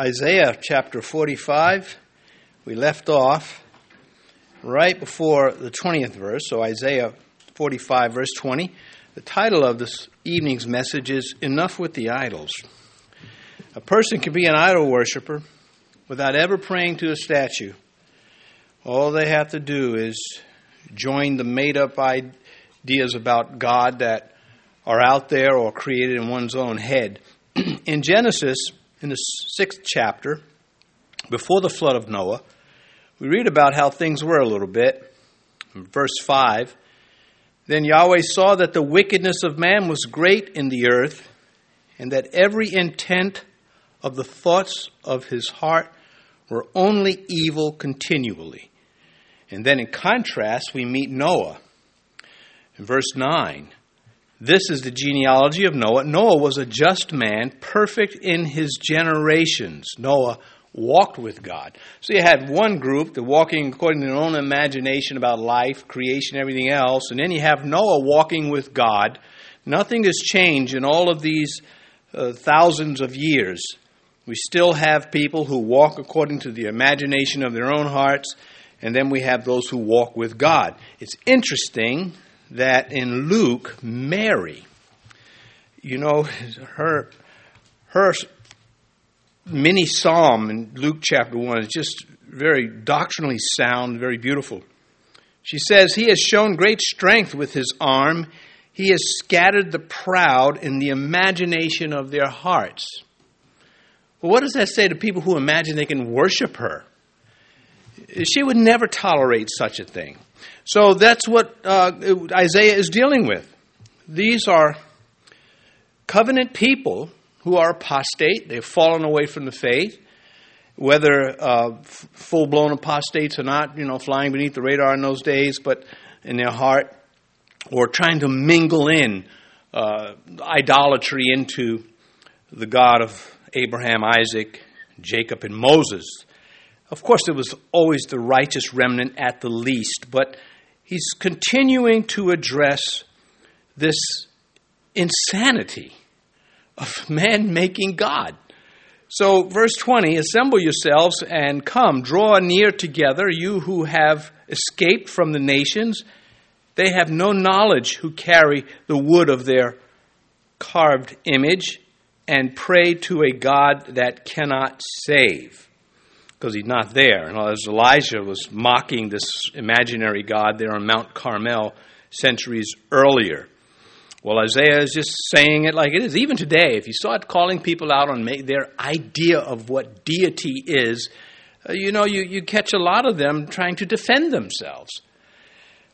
Isaiah chapter 45. We left off right before the 20th verse, so Isaiah 45, verse 20. The title of this evening's message is Enough with the Idols. A person can be an idol worshiper without ever praying to a statue. All they have to do is join the made up ideas about God that are out there or created in one's own head. in Genesis, in the sixth chapter, before the flood of Noah, we read about how things were a little bit. In verse 5 Then Yahweh saw that the wickedness of man was great in the earth, and that every intent of the thoughts of his heart were only evil continually. And then in contrast, we meet Noah. In verse 9, this is the genealogy of Noah. Noah was a just man, perfect in his generations. Noah walked with God. So you had one group, the walking according to their own imagination about life, creation, everything else, and then you have Noah walking with God. Nothing has changed in all of these uh, thousands of years. We still have people who walk according to the imagination of their own hearts, and then we have those who walk with God. It's interesting that in Luke, Mary, you know, her her mini psalm in Luke chapter 1 is just very doctrinally sound, very beautiful. She says, He has shown great strength with His arm. He has scattered the proud in the imagination of their hearts. Well, what does that say to people who imagine they can worship her? She would never tolerate such a thing. So that's what uh, Isaiah is dealing with. These are covenant people who are apostate. They've fallen away from the faith. Whether uh, f- full blown apostates or not, you know, flying beneath the radar in those days, but in their heart, or trying to mingle in uh, idolatry into the God of Abraham, Isaac, Jacob, and Moses. Of course, it was always the righteous remnant at the least, but he's continuing to address this insanity of man making God. So, verse 20 Assemble yourselves and come, draw near together, you who have escaped from the nations. They have no knowledge who carry the wood of their carved image and pray to a God that cannot save because he's not there. And as Elijah was mocking this imaginary God there on Mount Carmel centuries earlier. Well, Isaiah is just saying it like it is. Even today, if you start calling people out on their idea of what deity is, uh, you know, you, you catch a lot of them trying to defend themselves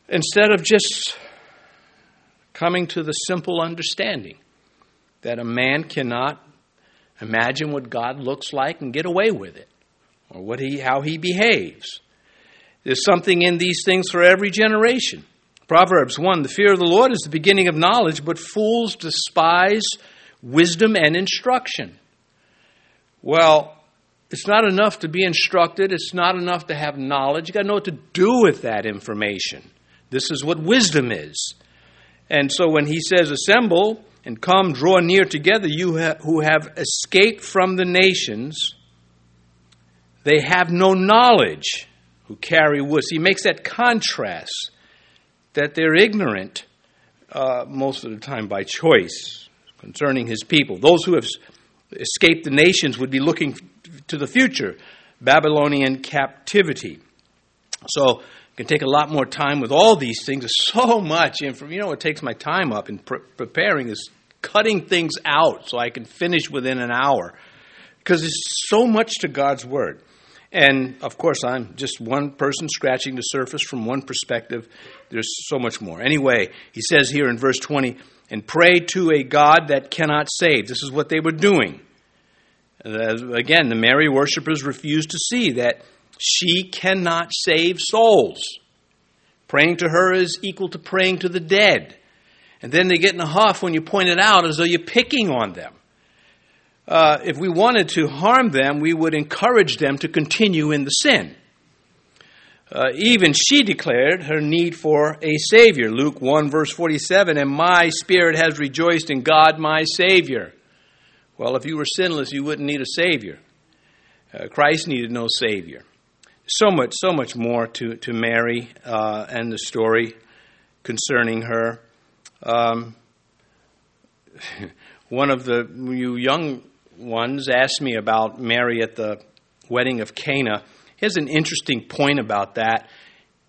instead of just coming to the simple understanding that a man cannot imagine what God looks like and get away with it or what he, how he behaves. There's something in these things for every generation. Proverbs 1 The fear of the Lord is the beginning of knowledge, but fools despise wisdom and instruction. Well, it's not enough to be instructed, it's not enough to have knowledge. You've got to know what to do with that information. This is what wisdom is. And so when he says, Assemble and come, draw near together, you who have escaped from the nations, they have no knowledge who carry wood. he makes that contrast that they're ignorant uh, most of the time by choice concerning his people. Those who have escaped the nations would be looking to the future Babylonian captivity. So, it can take a lot more time with all these things. There's so much information. You know what takes my time up in pre- preparing is cutting things out so I can finish within an hour. Because there's so much to God's Word. And of course, I'm just one person scratching the surface from one perspective. There's so much more. Anyway, he says here in verse 20, and pray to a God that cannot save. This is what they were doing. Again, the Mary worshippers refused to see that she cannot save souls. Praying to her is equal to praying to the dead. And then they get in a huff when you point it out as though you're picking on them uh, if we wanted to harm them, we would encourage them to continue in the sin. Uh, even she declared her need for a Savior. Luke 1, verse 47 And my spirit has rejoiced in God, my Savior. Well, if you were sinless, you wouldn't need a Savior. Uh, Christ needed no Savior. So much, so much more to, to Mary uh, and the story concerning her. Um, one of the you young ones asked me about Mary at the wedding of Cana. Here's an interesting point about that.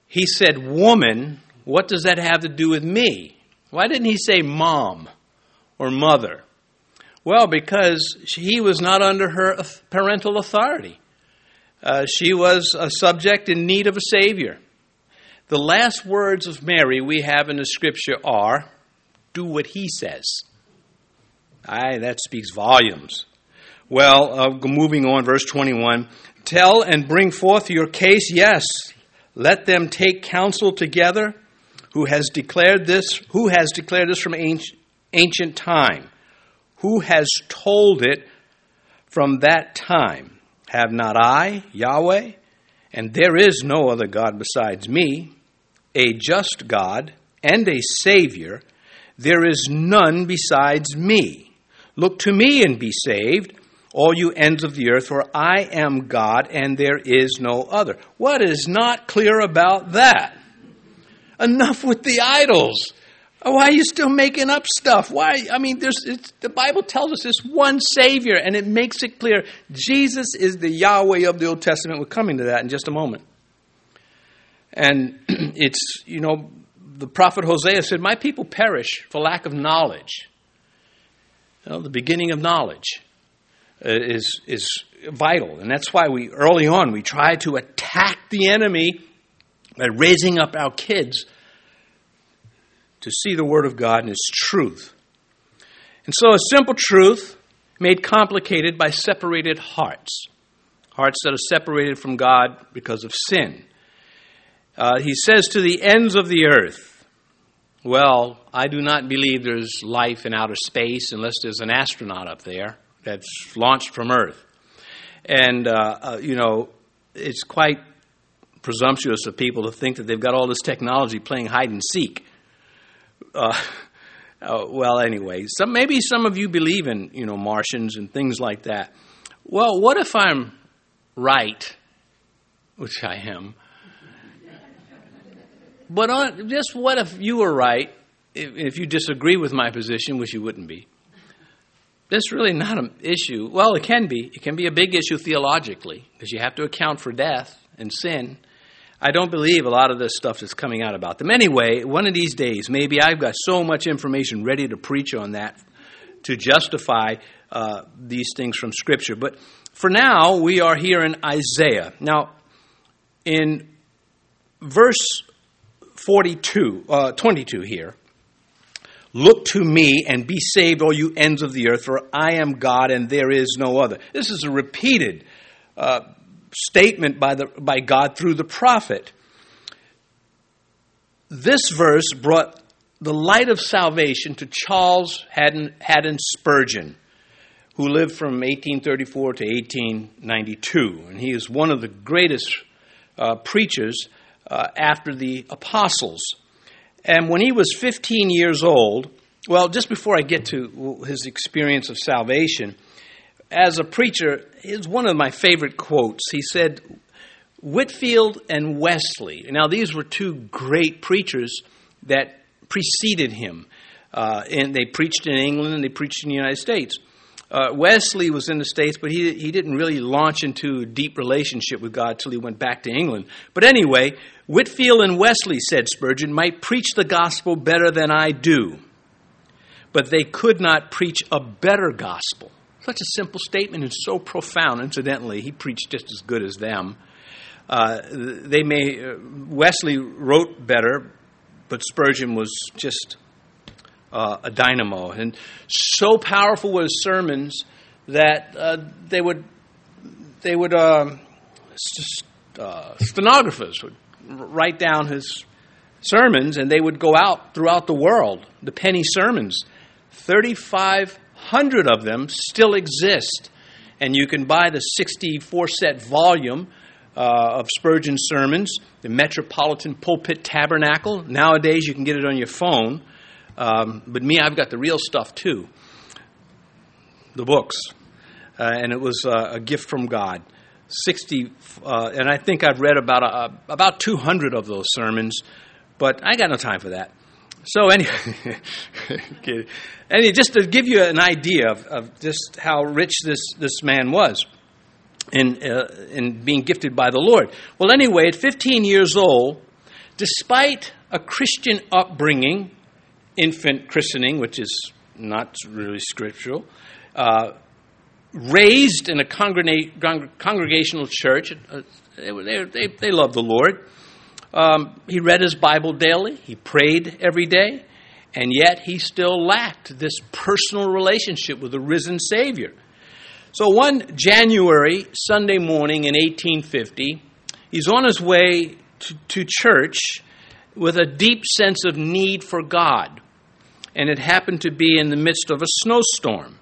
He said, Woman, what does that have to do with me? Why didn't he say mom or mother? Well, because he was not under her parental authority. Uh, she was a subject in need of a Savior. The last words of Mary we have in the scripture are, Do what he says. Aye, that speaks volumes. Well, uh, moving on, verse 21 Tell and bring forth your case, yes. Let them take counsel together. Who has declared this? Who has declared this from ancient, ancient time? Who has told it from that time? Have not I, Yahweh? And there is no other God besides me, a just God and a Savior. There is none besides me. Look to me and be saved, all you ends of the earth, for I am God and there is no other. What is not clear about that? Enough with the idols. Why are you still making up stuff? Why? I mean, the Bible tells us there's one Savior, and it makes it clear Jesus is the Yahweh of the Old Testament. We're coming to that in just a moment. And it's, you know, the prophet Hosea said, My people perish for lack of knowledge. The beginning of knowledge is, is vital. And that's why we, early on, we try to attack the enemy by raising up our kids to see the Word of God and its truth. And so, a simple truth made complicated by separated hearts hearts that are separated from God because of sin. Uh, he says to the ends of the earth, Well, I do not believe there's life in outer space unless there's an astronaut up there that's launched from Earth. And, uh, uh, you know, it's quite presumptuous of people to think that they've got all this technology playing hide and seek. Uh, uh, well, anyway, some, maybe some of you believe in, you know, Martians and things like that. Well, what if I'm right, which I am, but on, just what if you were right, if, if you disagree with my position, which you wouldn't be? That's really not an issue. Well, it can be. It can be a big issue theologically because you have to account for death and sin. I don't believe a lot of this stuff is coming out about them. Anyway, one of these days, maybe I've got so much information ready to preach on that to justify uh, these things from Scripture. But for now, we are here in Isaiah. Now, in verse 42, uh, 22 here, Look to me and be saved, all you ends of the earth, for I am God and there is no other. This is a repeated uh, statement by, the, by God through the prophet. This verse brought the light of salvation to Charles Haddon, Haddon Spurgeon, who lived from 1834 to 1892. And he is one of the greatest uh, preachers uh, after the apostles. And when he was 15 years old, well, just before I get to his experience of salvation, as a preacher, is one of my favorite quotes. He said, Whitefield and Wesley. Now, these were two great preachers that preceded him. Uh, and they preached in England and they preached in the United States. Uh, Wesley was in the States, but he, he didn't really launch into a deep relationship with God till he went back to England. But anyway, Whitefield and Wesley, said Spurgeon, might preach the gospel better than I do, but they could not preach a better gospel. Such a simple statement and so profound. Incidentally, he preached just as good as them. Uh, they may uh, Wesley wrote better, but Spurgeon was just uh, a dynamo, and so powerful were his sermons that uh, they would they would um, st- uh, stenographers would write down his sermons, and they would go out throughout the world. The penny sermons, thirty five hundred of them still exist, and you can buy the sixty four set volume. Uh, of Spurgeon's sermons, the Metropolitan Pulpit Tabernacle. Nowadays, you can get it on your phone. Um, but me, I've got the real stuff too the books. Uh, and it was uh, a gift from God. 60, uh, and I think I've read about a, about 200 of those sermons, but I got no time for that. So anyway, anyway, just to give you an idea of, of just how rich this, this man was in, uh, in being gifted by the Lord. Well, anyway, at 15 years old, despite a Christian upbringing, infant christening, which is not really scriptural, uh, raised in a congregational church. Uh, they, they, they love the Lord. Um, he read his Bible daily, he prayed every day, and yet he still lacked this personal relationship with the risen Savior. So one January Sunday morning in 1850, he's on his way to, to church with a deep sense of need for God. And it happened to be in the midst of a snowstorm.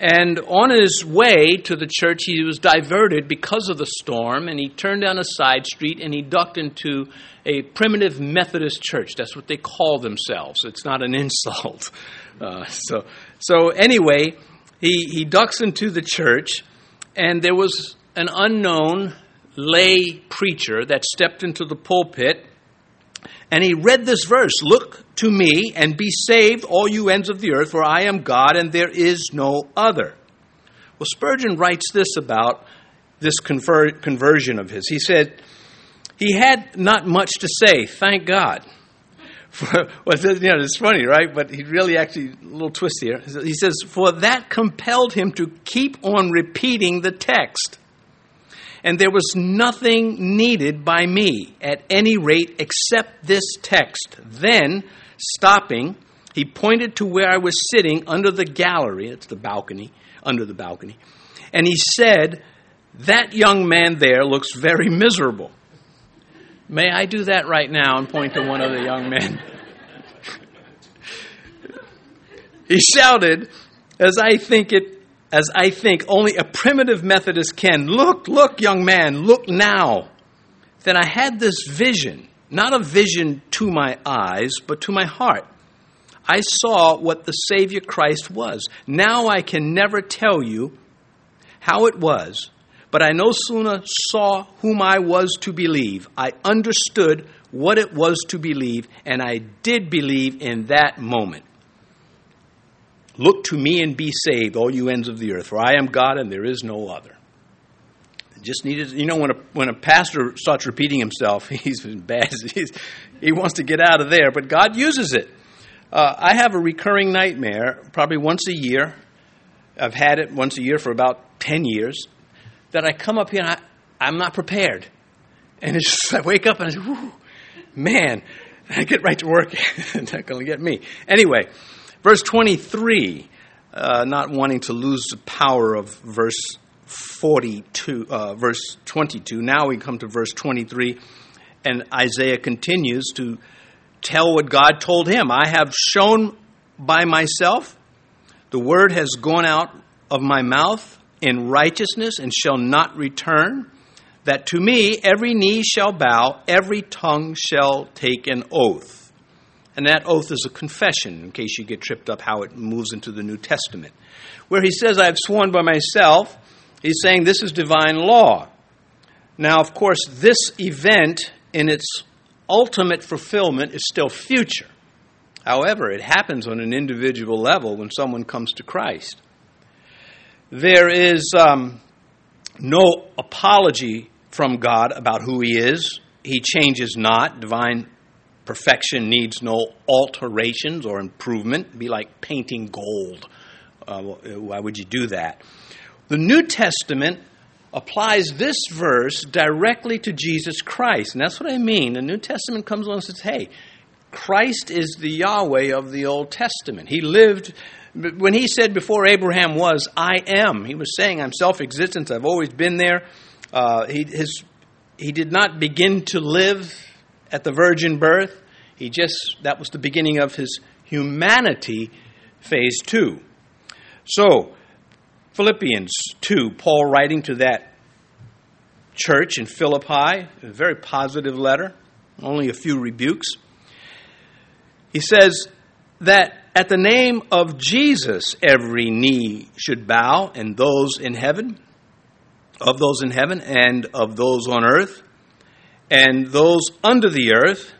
And on his way to the church, he was diverted because of the storm, and he turned down a side street and he ducked into a primitive Methodist church. That's what they call themselves. It's not an insult. Uh, so, so anyway, he, he ducks into the church, and there was an unknown lay preacher that stepped into the pulpit, and he read this verse Look to me and be saved, all you ends of the earth, for I am God and there is no other. Well, Spurgeon writes this about this conver- conversion of his. He said, He had not much to say, thank God. well, you know, it's funny, right? But he really actually, a little twist here. He says, For that compelled him to keep on repeating the text. And there was nothing needed by me, at any rate, except this text. Then Stopping, he pointed to where I was sitting under the gallery, it's the balcony, under the balcony, and he said, That young man there looks very miserable. May I do that right now and point to one of the young men? he shouted, as I think it as I think only a primitive Methodist can. Look, look, young man, look now. Then I had this vision not a vision to my eyes, but to my heart. I saw what the Savior Christ was. Now I can never tell you how it was, but I no sooner saw whom I was to believe. I understood what it was to believe, and I did believe in that moment. Look to me and be saved, all you ends of the earth, for I am God and there is no other just needed, you know, when a, when a pastor starts repeating himself, he's bad. He's, he wants to get out of there, but God uses it. Uh, I have a recurring nightmare, probably once a year. I've had it once a year for about 10 years, that I come up here and I, I'm not prepared. And it's just, I wake up and I say, man, I get right to work. it's not going to get me. Anyway, verse 23, uh, not wanting to lose the power of verse 42, uh, verse 22. Now we come to verse 23, and Isaiah continues to tell what God told him. I have shown by myself, the word has gone out of my mouth in righteousness and shall not return, that to me every knee shall bow, every tongue shall take an oath. And that oath is a confession, in case you get tripped up how it moves into the New Testament, where he says, I have sworn by myself He's saying this is divine law. Now, of course, this event in its ultimate fulfillment is still future. However, it happens on an individual level when someone comes to Christ. There is um, no apology from God about who He is. He changes not. Divine perfection needs no alterations or improvement. It'd be like painting gold. Uh, why would you do that? The New Testament applies this verse directly to Jesus Christ. And that's what I mean. The New Testament comes along and says, hey, Christ is the Yahweh of the Old Testament. He lived, when he said before Abraham was, I am, he was saying, I'm self existent, I've always been there. Uh, he, his, he did not begin to live at the virgin birth. He just, that was the beginning of his humanity, phase two. So, Philippians 2, Paul writing to that church in Philippi, a very positive letter, only a few rebukes. He says that at the name of Jesus, every knee should bow, and those in heaven, of those in heaven and of those on earth and those under the earth,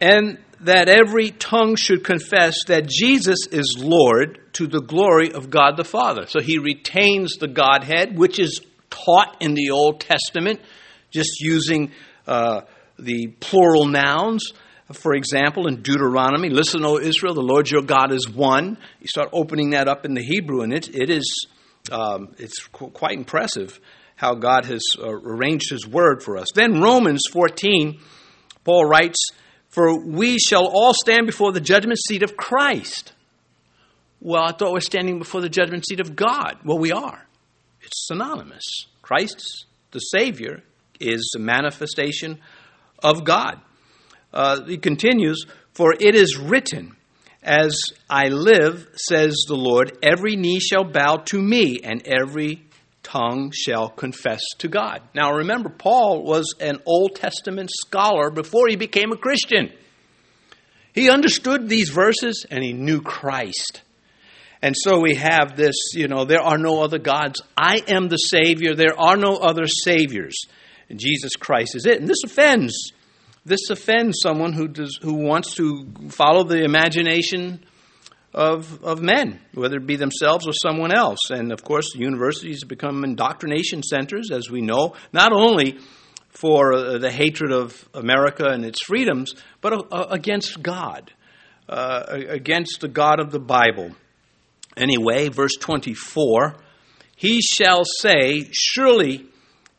and that every tongue should confess that Jesus is Lord to the glory of God the Father. So he retains the Godhead, which is taught in the Old Testament, just using uh, the plural nouns. For example, in Deuteronomy, listen, O Israel, the Lord your God is one. You start opening that up in the Hebrew, and it, it is um, it's qu- quite impressive how God has uh, arranged His word for us. Then Romans 14, Paul writes, "For we shall all stand before the judgment seat of Christ." Well, I thought we're standing before the judgment seat of God. Well, we are. It's synonymous. Christ, the Savior, is a manifestation of God. Uh, he continues, For it is written, As I live, says the Lord, every knee shall bow to me, and every tongue shall confess to God. Now remember, Paul was an Old Testament scholar before he became a Christian. He understood these verses and he knew Christ. And so we have this, you know, there are no other gods. I am the Savior. There are no other Saviors. And Jesus Christ is it. And this offends. This offends someone who, does, who wants to follow the imagination of, of men, whether it be themselves or someone else. And of course, universities become indoctrination centers, as we know, not only for uh, the hatred of America and its freedoms, but uh, against God, uh, against the God of the Bible. Anyway, verse 24 He shall say, Surely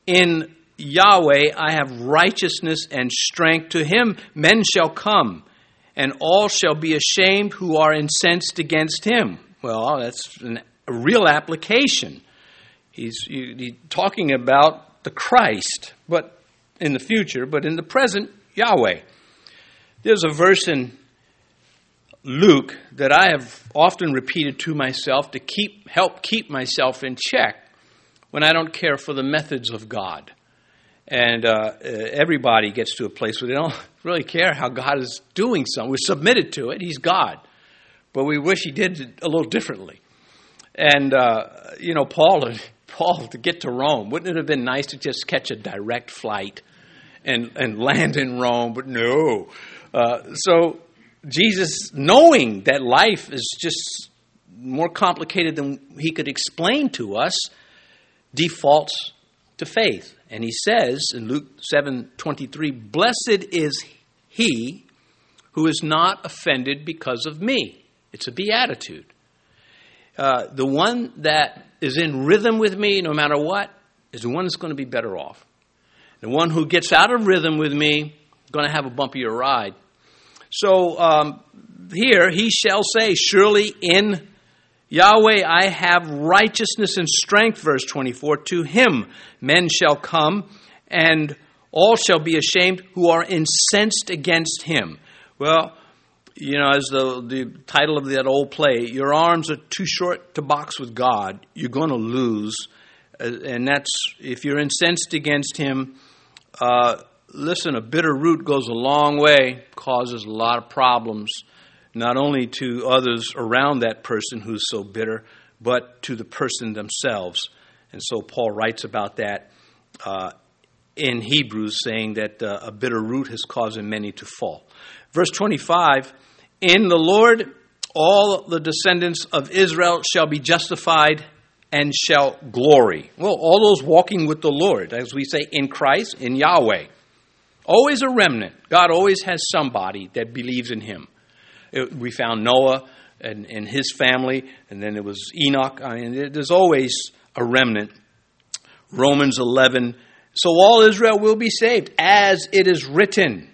in Yahweh I have righteousness and strength. To him men shall come, and all shall be ashamed who are incensed against him. Well, that's an, a real application. He's, he's talking about the Christ, but in the future, but in the present, Yahweh. There's a verse in Luke that I have often repeated to myself to keep help keep myself in check when I don't care for the methods of God. And uh, everybody gets to a place where they don't really care how God is doing something. We're submitted to it. He's God. But we wish He did it a little differently. And, uh, you know, Paul, Paul, to get to Rome, wouldn't it have been nice to just catch a direct flight and, and land in Rome? But no. Uh, so Jesus, knowing that life is just more complicated than he could explain to us, defaults to faith. And he says in Luke 7:23, "Blessed is he who is not offended because of me." It's a beatitude. Uh, the one that is in rhythm with me, no matter what, is the one that's going to be better off. The one who gets out of rhythm with me, going to have a bumpier ride. So um, here he shall say, Surely in Yahweh I have righteousness and strength, verse 24. To him men shall come, and all shall be ashamed who are incensed against him. Well, you know, as the, the title of that old play, your arms are too short to box with God, you're going to lose. Uh, and that's, if you're incensed against him, uh, listen, a bitter root goes a long way, causes a lot of problems, not only to others around that person who's so bitter, but to the person themselves. And so Paul writes about that uh, in Hebrews, saying that uh, a bitter root has caused many to fall. Verse 25 In the Lord all the descendants of Israel shall be justified and shall glory. Well, all those walking with the Lord, as we say, in Christ, in Yahweh. Always a remnant. God always has somebody that believes in him. It, we found Noah and, and his family, and then it was Enoch. I mean, there's always a remnant. Romans 11. So all Israel will be saved, as it is written.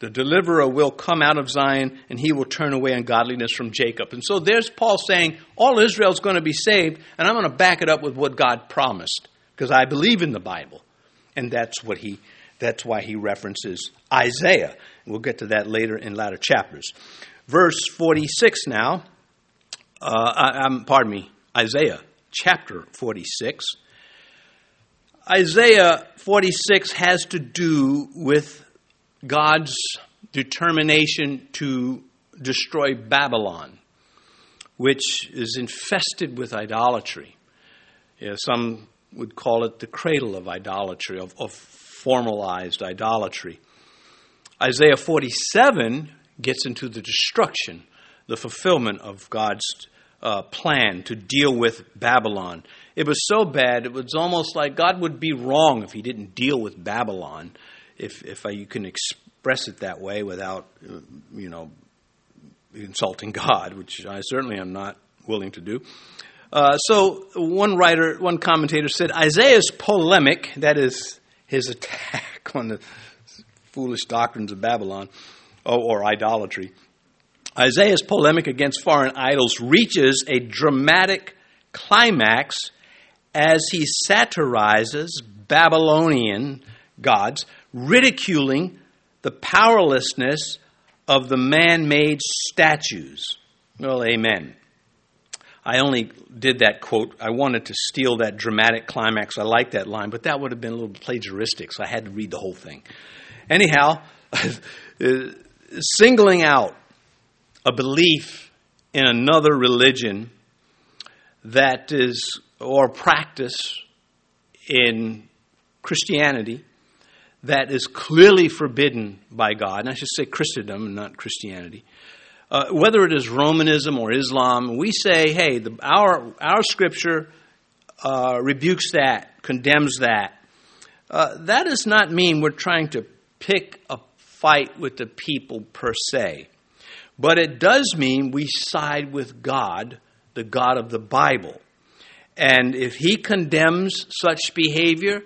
The deliverer will come out of Zion, and he will turn away ungodliness from Jacob. And so there's Paul saying, all Israel is going to be saved, and I'm going to back it up with what God promised, because I believe in the Bible. And that's what he that's why he references Isaiah. We'll get to that later in latter chapters. Verse 46 now, uh, I, pardon me, Isaiah chapter 46. Isaiah 46 has to do with God's determination to destroy Babylon, which is infested with idolatry. You know, some would call it the cradle of idolatry, of, of formalized idolatry. Isaiah 47 gets into the destruction, the fulfillment of God's uh, plan to deal with Babylon. It was so bad, it was almost like God would be wrong if he didn't deal with Babylon, if, if I, you can express it that way without, uh, you know, insulting God, which I certainly am not willing to do. Uh, so one writer, one commentator said Isaiah's polemic, that is his attack on the foolish doctrines of Babylon or, or idolatry, Isaiah's polemic against foreign idols reaches a dramatic climax as he satirizes Babylonian gods, ridiculing the powerlessness of the man made statues. Well, amen. I only did that quote. I wanted to steal that dramatic climax. I like that line, but that would have been a little plagiaristic, so I had to read the whole thing. Anyhow, singling out a belief in another religion that is, or practice in Christianity that is clearly forbidden by God, and I should say Christendom not Christianity, uh, whether it is Romanism or Islam, we say, hey, the, our, our scripture uh, rebukes that, condemns that. Uh, that does not mean we're trying to pick a fight with the people per se. But it does mean we side with God, the God of the Bible. And if He condemns such behavior,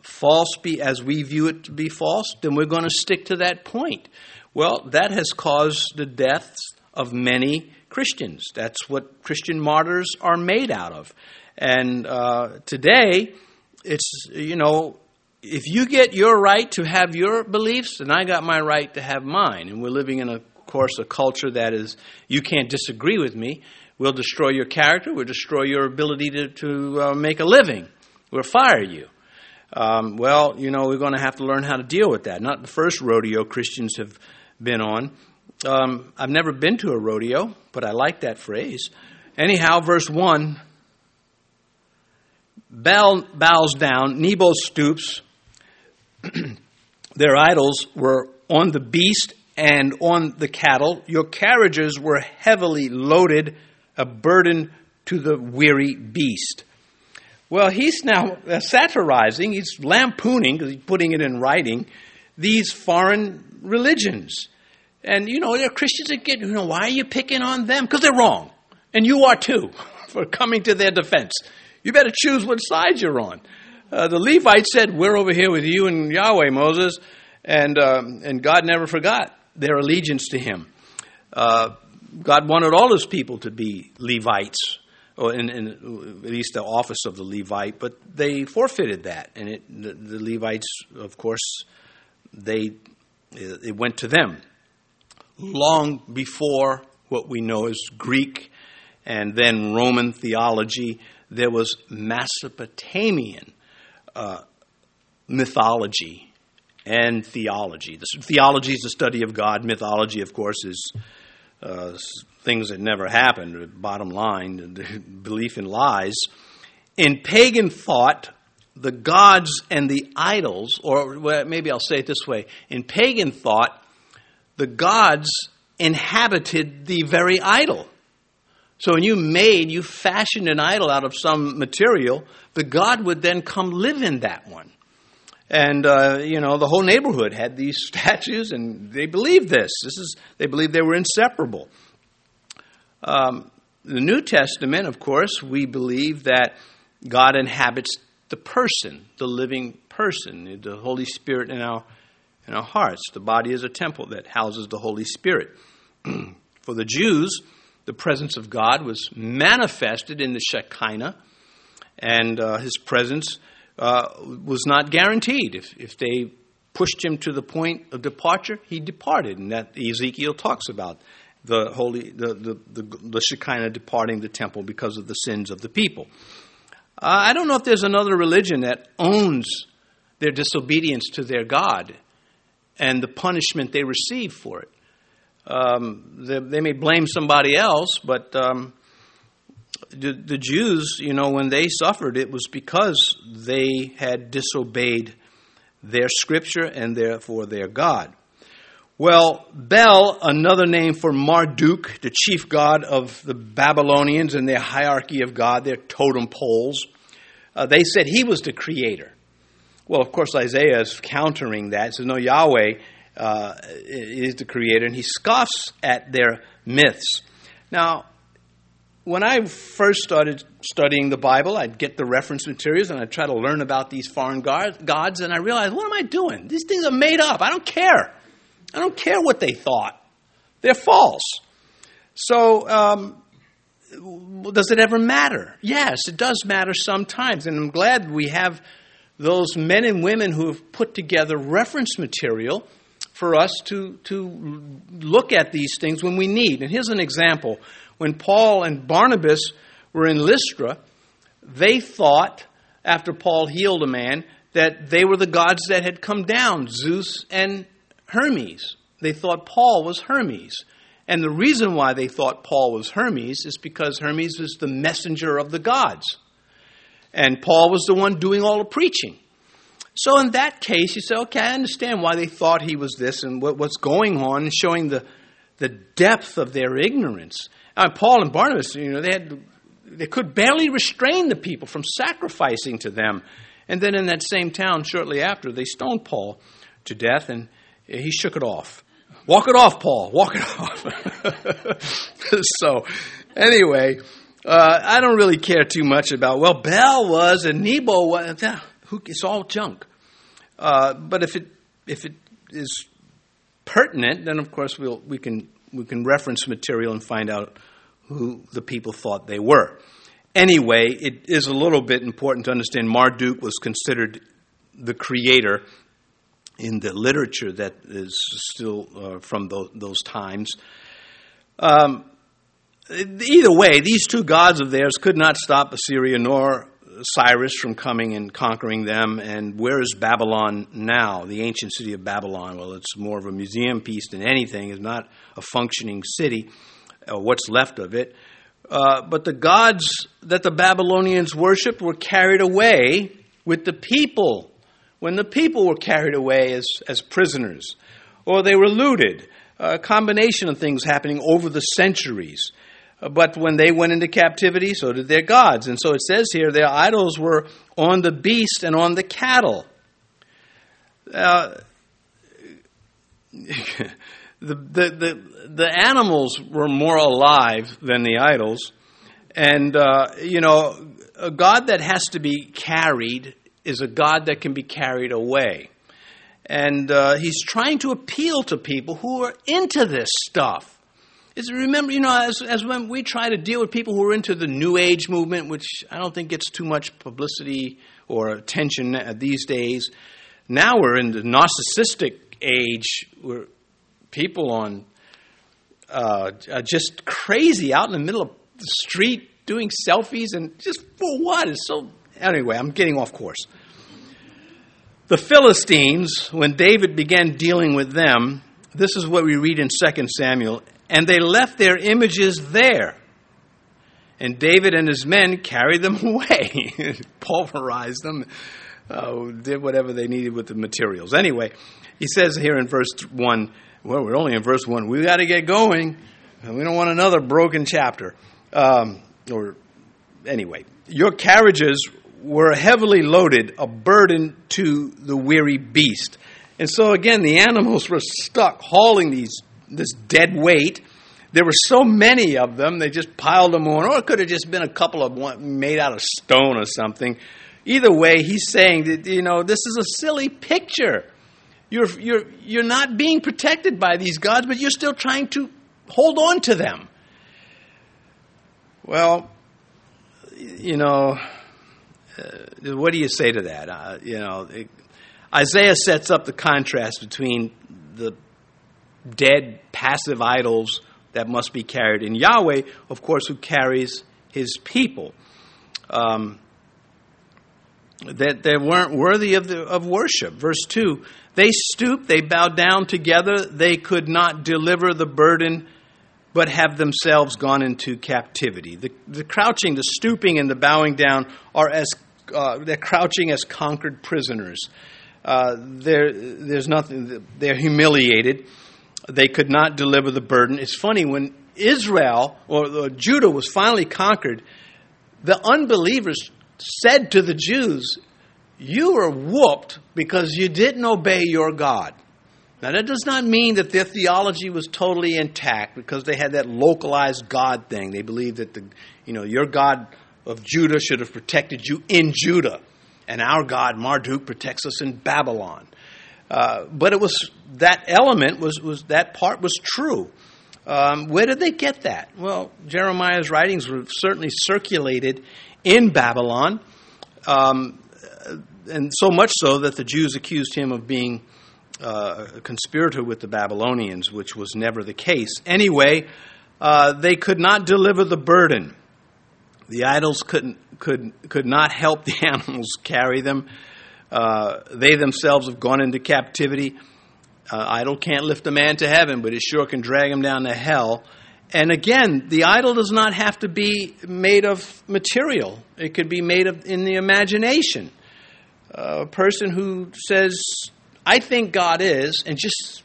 false be, as we view it to be false, then we're going to stick to that point. Well, that has caused the deaths of many Christians. That's what Christian martyrs are made out of. And uh, today, it's, you know, if you get your right to have your beliefs, then I got my right to have mine. And we're living in, a, of course, a culture that is, you can't disagree with me. We'll destroy your character. We'll destroy your ability to, to uh, make a living. We'll fire you. Um, well, you know, we're going to have to learn how to deal with that. Not the first rodeo Christians have been on. Um, I've never been to a rodeo, but I like that phrase. Anyhow, verse 1 Bel bows down, Nebo stoops. Their idols were on the beast and on the cattle. Your carriages were heavily loaded, a burden to the weary beast. Well, he's now satirizing, he's lampooning, because he's putting it in writing, these foreign religions. And, you know, there are Christians that get, you know, why are you picking on them? Because they're wrong. And you are too, for coming to their defense. You better choose what side you're on. Uh, the Levites said, We're over here with you and Yahweh, Moses. And, um, and God never forgot their allegiance to him. Uh, God wanted all his people to be Levites, or in, in, at least the office of the Levite, but they forfeited that. And it, the, the Levites, of course, they it went to them long before what we know as Greek and then Roman theology. There was Mesopotamian uh, mythology and theology. The, theology is the study of God. Mythology, of course, is uh, things that never happened. Bottom line, belief in lies. In pagan thought, the gods and the idols, or maybe I'll say it this way in pagan thought, the gods inhabited the very idol. So when you made, you fashioned an idol out of some material, the god would then come live in that one. And uh, you know the whole neighborhood had these statues, and they believed this. This is they believed they were inseparable. Um, the New Testament, of course, we believe that God inhabits the person, the living person, the Holy Spirit in our in our hearts. The body is a temple that houses the Holy Spirit. For the Jews, the presence of God was manifested in the Shekinah, and uh, his presence uh, was not guaranteed. If, if they pushed him to the point of departure, he departed, and that Ezekiel talks about the holy the, the, the, the Shekinah departing the temple because of the sins of the people. Uh, I don't know if there's another religion that owns their disobedience to their God and the punishment they receive for it. Um, they, they, may blame somebody else, but um, the, the Jews, you know, when they suffered, it was because they had disobeyed their scripture and therefore their God. Well, Bel, another name for Marduk, the chief god of the Babylonians and their hierarchy of God, their totem poles, uh, they said he was the creator. Well, of course, Isaiah is countering that. He says, no, Yahweh uh, is the creator, and he scoffs at their myths. Now, when I first started studying the Bible, I'd get the reference materials and I'd try to learn about these foreign gods, and I realized, what am I doing? These things are made up. I don't care. I don't care what they thought. They're false. So, um, does it ever matter? Yes, it does matter sometimes, and I'm glad we have those men and women who have put together reference material for us to, to look at these things when we need. And here's an example. When Paul and Barnabas were in Lystra, they thought, after Paul healed a man, that they were the gods that had come down, Zeus and Hermes. They thought Paul was Hermes. And the reason why they thought Paul was Hermes is because Hermes was the messenger of the gods. And Paul was the one doing all the preaching. So in that case, you say, okay, I understand why they thought he was this and what, what's going on, showing the, the depth of their ignorance. Uh, Paul and Barnabas, you know, they had they could barely restrain the people from sacrificing to them. And then in that same town, shortly after, they stoned Paul to death, and he shook it off. Walk it off, Paul. Walk it off. so, anyway, uh, I don't really care too much about, well, Bel was and Nebo was. It's all junk. Uh, but if it, if it is pertinent, then of course we'll, we, can, we can reference material and find out who the people thought they were. Anyway, it is a little bit important to understand Marduk was considered the creator in the literature that is still uh, from those, those times. Um, either way, these two gods of theirs could not stop Assyria nor Cyrus from coming and conquering them. And where is Babylon now? The ancient city of Babylon. Well, it's more of a museum piece than anything. It's not a functioning city, uh, what's left of it. Uh, but the gods that the Babylonians worshipped were carried away with the people when the people were carried away as, as prisoners, or they were looted. A combination of things happening over the centuries. Uh, but when they went into captivity, so did their gods. And so it says here their idols were on the beast and on the cattle. Uh, the, the, the, the animals were more alive than the idols. And, uh, you know, a God that has to be carried is a God that can be carried away. And uh, he's trying to appeal to people who are into this stuff. Is remember, you know, as, as when we try to deal with people who are into the New Age movement, which I don't think gets too much publicity or attention these days. Now we're in the narcissistic age where people on uh, are just crazy out in the middle of the street doing selfies and just for what? It's so Anyway, I'm getting off course. The Philistines, when David began dealing with them, this is what we read in 2 Samuel, and they left their images there. And David and his men carried them away, pulverized them, uh, did whatever they needed with the materials. Anyway, he says here in verse 1, well, we're only in verse 1, We've got to get going. We don't want another broken chapter. Um, or anyway, your carriages were heavily loaded, a burden to the weary beast. And so again, the animals were stuck hauling these this dead weight. There were so many of them, they just piled them on, or it could have just been a couple of one made out of stone or something. Either way, he's saying that you know this is a silly picture. You're you're you're not being protected by these gods, but you're still trying to hold on to them. Well, you know, uh, what do you say to that? Uh, you know, it, Isaiah sets up the contrast between the dead, passive idols that must be carried, and Yahweh, of course, who carries his people. Um, that they weren't worthy of, the, of worship. Verse 2 They stooped, they bowed down together, they could not deliver the burden but have themselves gone into captivity. The, the crouching, the stooping, and the bowing down are as uh, they're crouching as conquered prisoners. Uh, there's nothing. They're humiliated. They could not deliver the burden. It's funny when Israel or, or Judah was finally conquered. The unbelievers said to the Jews, "You were whooped because you didn't obey your God." Now, that does not mean that their theology was totally intact because they had that localized God thing. They believed that the, you know, your God of Judah should have protected you in Judah, and our God Marduk protects us in Babylon. Uh, but it was that element was was that part was true. Um, where did they get that? Well, Jeremiah's writings were certainly circulated in Babylon, um, and so much so that the Jews accused him of being uh, a conspirator with the Babylonians, which was never the case. Anyway, uh, they could not deliver the burden. The idols couldn't, could, could not help the animals carry them. Uh, they themselves have gone into captivity. Uh, idol can't lift a man to heaven, but it sure can drag him down to hell. And again, the idol does not have to be made of material. It could be made of in the imagination. a person who says, I think God is, and just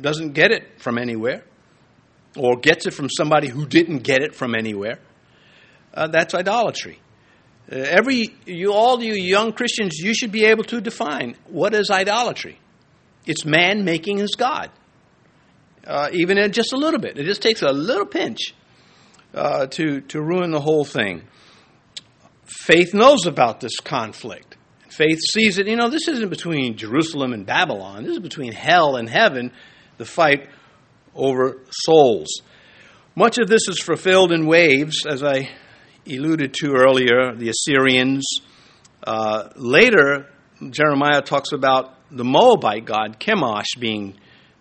doesn't get it from anywhere, or gets it from somebody who didn't get it from anywhere, uh, that's idolatry. Uh, every you, all you young Christians, you should be able to define what is idolatry. It's man making his God, uh, even in just a little bit. It just takes a little pinch uh, to to ruin the whole thing. Faith knows about this conflict. Faith sees it. You know, this isn't between Jerusalem and Babylon. This is between hell and heaven, the fight over souls. Much of this is fulfilled in waves, as I alluded to earlier, the Assyrians. Uh, later, Jeremiah talks about the Moabite god, Chemosh, being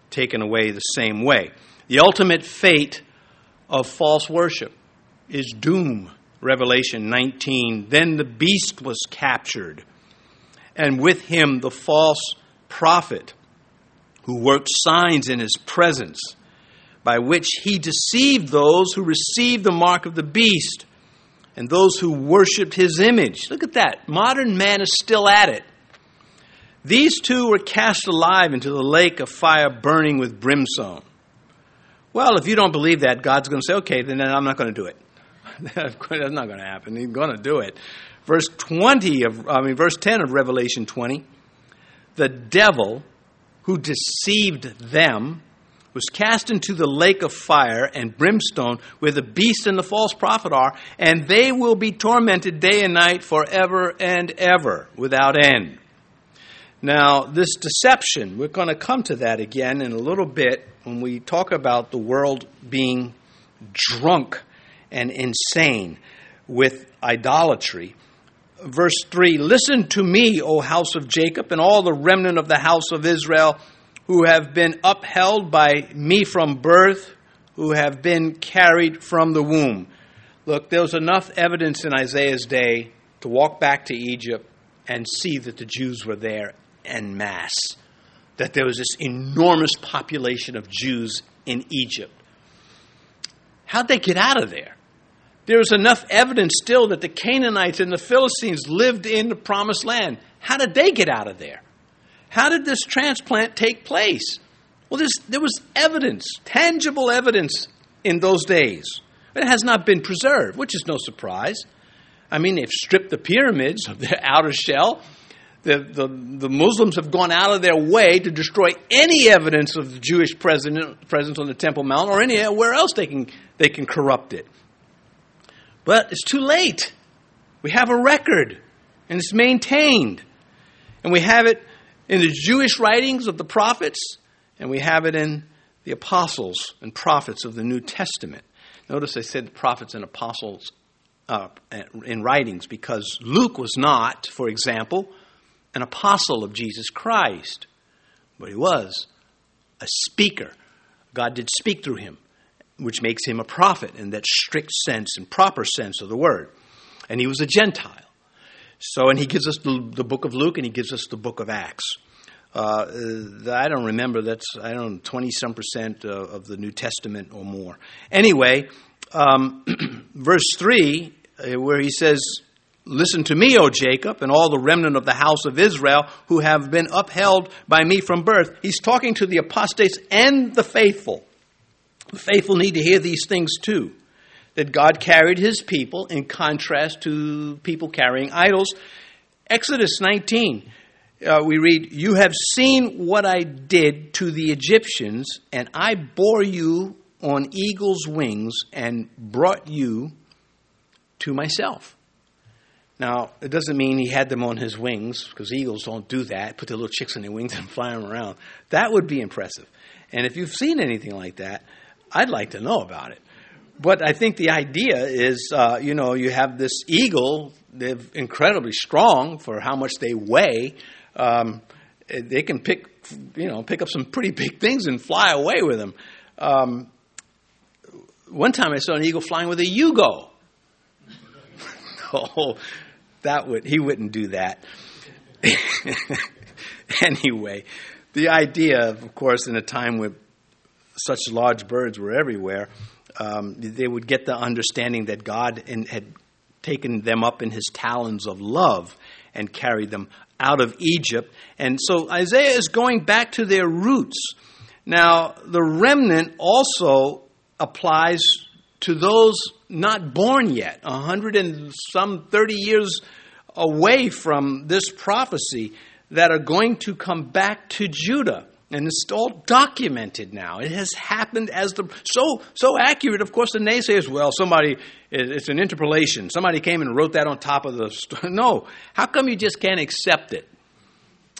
taken away the same way. The ultimate fate of false worship is doom. Revelation 19. Then the beast was captured and with him the false prophet who worked signs in his presence, by which he deceived those who received the mark of the beast and those who worshiped his image. Look at that. Modern man is still at it. These two were cast alive into the lake of fire burning with brimstone. Well, if you don't believe that, God's going to say, okay, then I'm not going to do it. That's not going to happen. He's going to do it verse 20 of I mean verse 10 of Revelation 20 the devil who deceived them was cast into the lake of fire and brimstone where the beast and the false prophet are and they will be tormented day and night forever and ever without end. Now this deception we're going to come to that again in a little bit when we talk about the world being drunk and insane with idolatry. Verse 3 Listen to me, O house of Jacob, and all the remnant of the house of Israel, who have been upheld by me from birth, who have been carried from the womb. Look, there was enough evidence in Isaiah's day to walk back to Egypt and see that the Jews were there en masse, that there was this enormous population of Jews in Egypt. How'd they get out of there? There's enough evidence still that the Canaanites and the Philistines lived in the promised land. How did they get out of there? How did this transplant take place? Well, there was evidence, tangible evidence in those days. It has not been preserved, which is no surprise. I mean, they've stripped the pyramids of their outer shell. The, the, the Muslims have gone out of their way to destroy any evidence of the Jewish presence on the Temple Mount or anywhere else they can, they can corrupt it. But it's too late. We have a record, and it's maintained. And we have it in the Jewish writings of the prophets, and we have it in the apostles and prophets of the New Testament. Notice I said prophets and apostles uh, in writings because Luke was not, for example, an apostle of Jesus Christ, but he was a speaker. God did speak through him which makes him a prophet in that strict sense and proper sense of the word. And he was a Gentile. So, and he gives us the, the book of Luke and he gives us the book of Acts. Uh, I don't remember. That's I don't know, twenty some percent of the New Testament or more. Anyway, um, verse three, uh, where he says, "Listen to me, O Jacob, and all the remnant of the house of Israel, who have been upheld by me from birth." He's talking to the apostates and the faithful. The faithful need to hear these things too. That God carried His people in contrast to people carrying idols. Exodus 19 uh, we read, You have seen what I did to the Egyptians, and I bore you on eagle's wings and brought you to myself. Now, it doesn't mean he had them on his wings, because eagles don't do that, put their little chicks on their wings and fly them around. That would be impressive. And if you've seen anything like that, I'd like to know about it. But I think the idea is, uh, you know, you have this eagle, they're incredibly strong for how much they weigh, um, they can pick, you know, pick up some pretty big things and fly away with them. Um, one time I saw an eagle flying with a Yugo. oh, that would he wouldn't do that. anyway, the idea, of course, in a time when such large birds were everywhere, um, they would get the understanding that God in, had taken them up in His talons of love and carried them out of Egypt. And so Isaiah is going back to their roots. Now, the remnant also applies to those not born yet, a hundred and some thirty years away from this prophecy that are going to come back to Judah. And it's all documented now. It has happened as the so so accurate. Of course, the naysayers, well, somebody it's an interpolation. Somebody came and wrote that on top of the. No, how come you just can't accept it?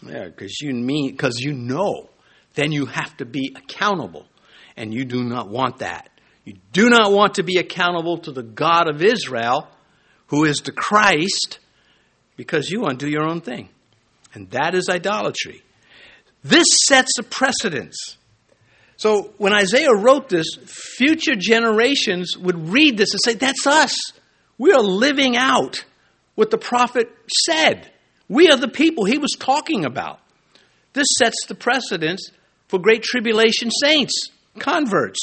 Yeah, because you mean because you know. Then you have to be accountable, and you do not want that. You do not want to be accountable to the God of Israel, who is the Christ, because you want to do your own thing, and that is idolatry. This sets a precedence. So when Isaiah wrote this, future generations would read this and say, That's us. We are living out what the prophet said. We are the people he was talking about. This sets the precedence for great tribulation saints, converts,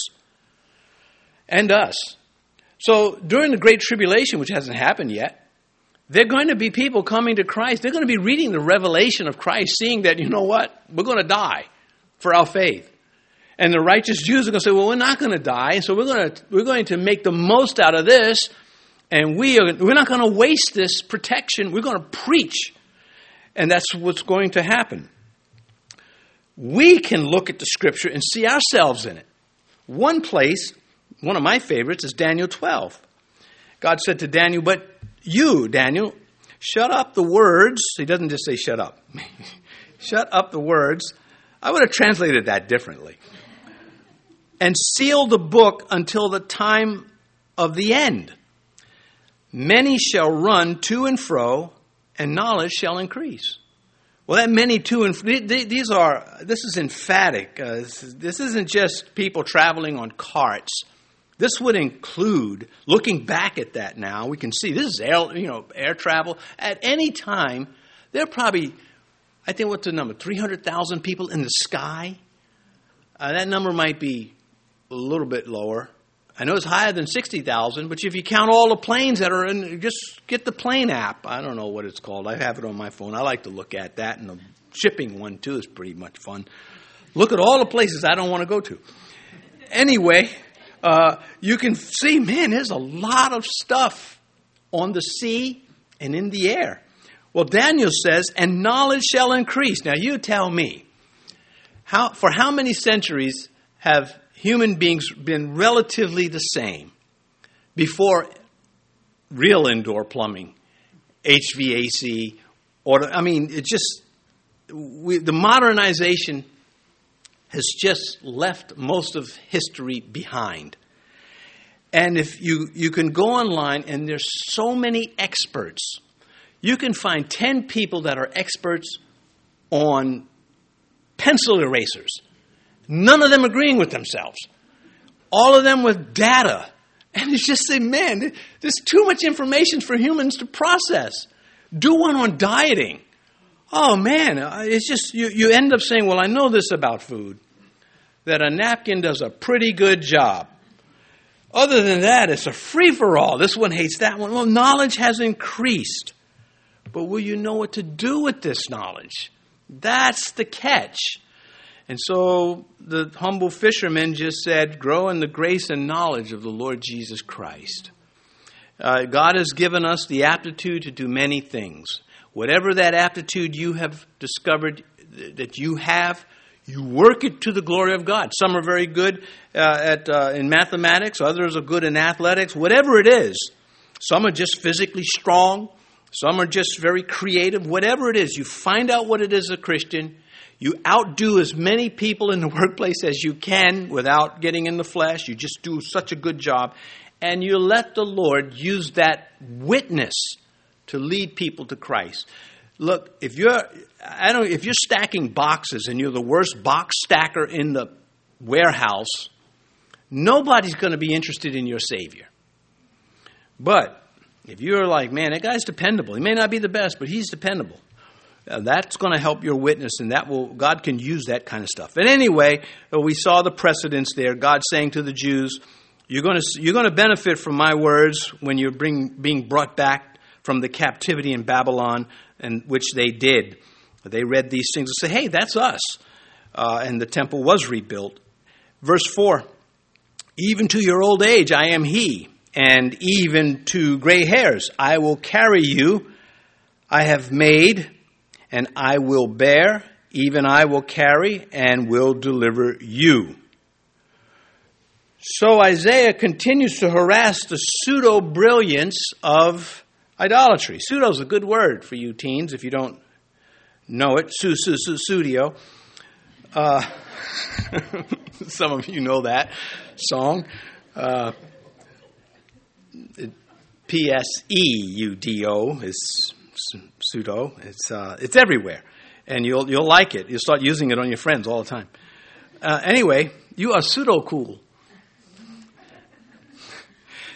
and us. So during the great tribulation, which hasn't happened yet, they're going to be people coming to Christ. They're going to be reading the revelation of Christ, seeing that, you know what? We're going to die for our faith. And the righteous Jews are going to say, well, we're not going to die, so we're going to, we're going to make the most out of this, and we are, we're not going to waste this protection. We're going to preach. And that's what's going to happen. We can look at the scripture and see ourselves in it. One place, one of my favorites, is Daniel 12. God said to Daniel, But you, Daniel, shut up the words. He doesn't just say shut up. shut up the words. I would have translated that differently. And seal the book until the time of the end. Many shall run to and fro, and knowledge shall increase. Well, that many to and these are this is emphatic. Uh, this isn't just people traveling on carts. This would include, looking back at that now, we can see this is air, you know, air travel. At any time, there are probably, I think, what's the number? 300,000 people in the sky? Uh, that number might be a little bit lower. I know it's higher than 60,000, but if you count all the planes that are in, just get the plane app. I don't know what it's called. I have it on my phone. I like to look at that, and the shipping one, too, is pretty much fun. Look at all the places I don't want to go to. Anyway, uh, you can see, man, there's a lot of stuff on the sea and in the air. Well, Daniel says, and knowledge shall increase. Now, you tell me, how, for how many centuries have human beings been relatively the same before real indoor plumbing, HVAC, or, I mean, it just, we, the modernization has just left most of history behind. And if you, you can go online, and there's so many experts. You can find 10 people that are experts on pencil erasers. None of them agreeing with themselves. All of them with data. And it's just say, man, there's too much information for humans to process. Do one on dieting. Oh man, it's just, you, you end up saying, well, I know this about food, that a napkin does a pretty good job. Other than that, it's a free for all. This one hates that one. Well, knowledge has increased. But will you know what to do with this knowledge? That's the catch. And so the humble fisherman just said, Grow in the grace and knowledge of the Lord Jesus Christ. Uh, God has given us the aptitude to do many things. Whatever that aptitude you have discovered that you have, you work it to the glory of God. Some are very good uh, at uh, in mathematics, others are good in athletics. Whatever it is, some are just physically strong, some are just very creative. Whatever it is, you find out what it is a Christian. You outdo as many people in the workplace as you can without getting in the flesh. You just do such a good job. And you let the Lord use that witness to lead people to Christ. Look, if you're I don't if you're stacking boxes and you're the worst box stacker in the warehouse, nobody's going to be interested in your savior. But if you're like, man, that guy's dependable. He may not be the best, but he's dependable. Uh, that's going to help your witness, and that will God can use that kind of stuff. And anyway, uh, we saw the precedence there. God saying to the Jews, "You're going to you're going to benefit from my words when you're bring, being brought back from the captivity in Babylon, and which they did. They read these things and say, "Hey, that's us," uh, and the temple was rebuilt. Verse four: Even to your old age, I am He and even to gray hairs. I will carry you. I have made, and I will bear, even I will carry, and will deliver you. So Isaiah continues to harass the pseudo brilliance of idolatry. Pseudo is a good word for you teens if you don't know it. Su, su, su, studio. Uh, some of you know that song. Uh, P S E U D O is pseudo. It's uh, it's everywhere, and you'll you'll like it. You'll start using it on your friends all the time. Uh, anyway, you are pseudo cool.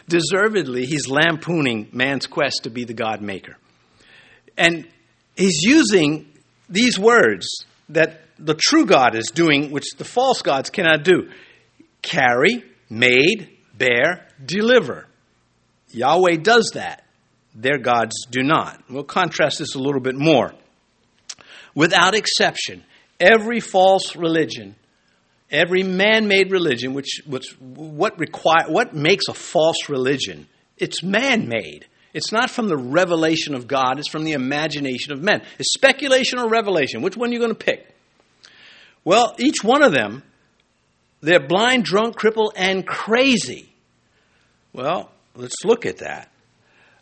Deservedly, he's lampooning man's quest to be the God maker, and he's using these words that the true God is doing, which the false gods cannot do: carry, made, bear, deliver. Yahweh does that. Their gods do not. We'll contrast this a little bit more. Without exception, every false religion, every man-made religion, which, which what require what makes a false religion? It's man-made. It's not from the revelation of God, it's from the imagination of men. It's speculation or revelation. Which one are you going to pick? Well, each one of them, they're blind, drunk, crippled, and crazy. Well, let's look at that.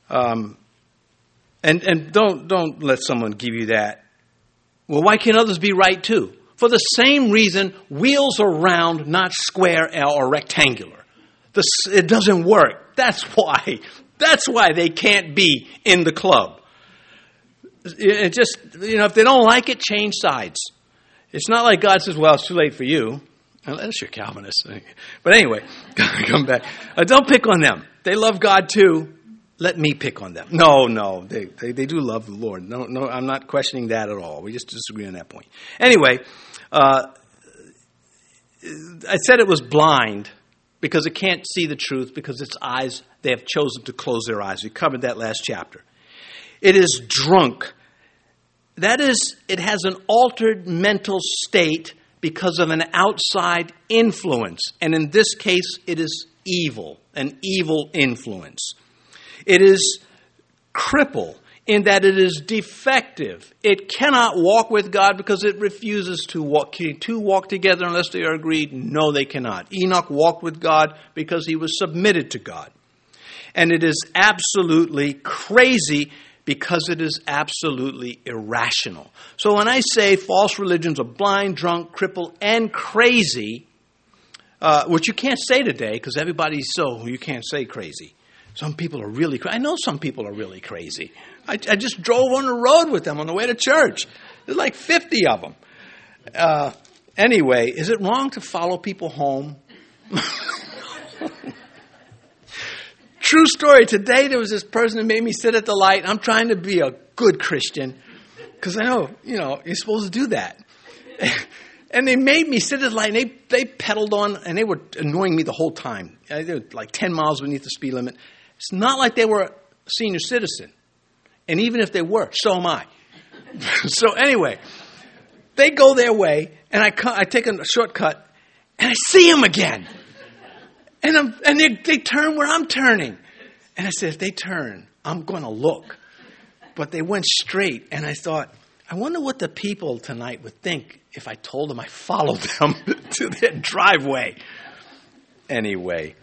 Um, and and don't don't let someone give you that. Well, why can't others be right too? For the same reason, wheels are round, not square or rectangular. It doesn't work. That's why. That's why they can't be in the club. It just you know, if they don't like it, change sides. It's not like God says, "Well, it's too late for you." Unless you're Calvinist. But anyway, come back. Uh, don't pick on them. They love God too. Let me pick on them. No, no, they, they, they do love the Lord. No, no, I'm not questioning that at all. We just disagree on that point. Anyway, uh, I said it was blind because it can't see the truth because its eyes, they have chosen to close their eyes. We covered that last chapter. It is drunk. That is, it has an altered mental state because of an outside influence. And in this case, it is evil, an evil influence. It is cripple in that it is defective. It cannot walk with God because it refuses to walk. Can two walk together unless they are agreed? No, they cannot. Enoch walked with God because he was submitted to God. And it is absolutely crazy because it is absolutely irrational. So when I say false religions are blind, drunk, crippled, and crazy, uh, which you can't say today because everybody's so, you can't say crazy. Some people are really crazy. I know some people are really crazy. I, I, just drove on the road with them on the way to church. There's like 50 of them. Uh, anyway, is it wrong to follow people home? True story. Today there was this person who made me sit at the light. I'm trying to be a good Christian. Because I know, you know, you're supposed to do that. and they made me sit at the light. And they, they pedaled on, and they were annoying me the whole time. They were like 10 miles beneath the speed limit. It's not like they were a senior citizen. And even if they were, so am I. so anyway, they go their way, and I, I take a shortcut, and I see them again. And, I'm, and they, they turn where I'm turning. And I said, if they turn, I'm going to look. But they went straight, and I thought, I wonder what the people tonight would think if I told them I followed them to their driveway. Anyway,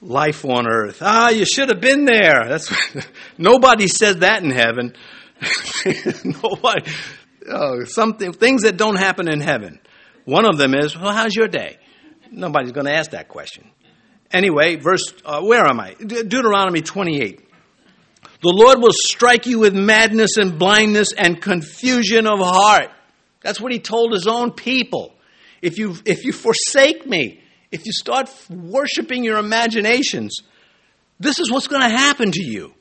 life on earth. Ah, you should have been there. That's nobody said that in heaven. nobody. Oh, something things that don't happen in heaven. One of them is, well, how's your day? Nobody's going to ask that question. Anyway, verse, uh, where am I? De- Deuteronomy 28. The Lord will strike you with madness and blindness and confusion of heart. That's what he told his own people. If you, if you forsake me, if you start worshiping your imaginations, this is what's going to happen to you.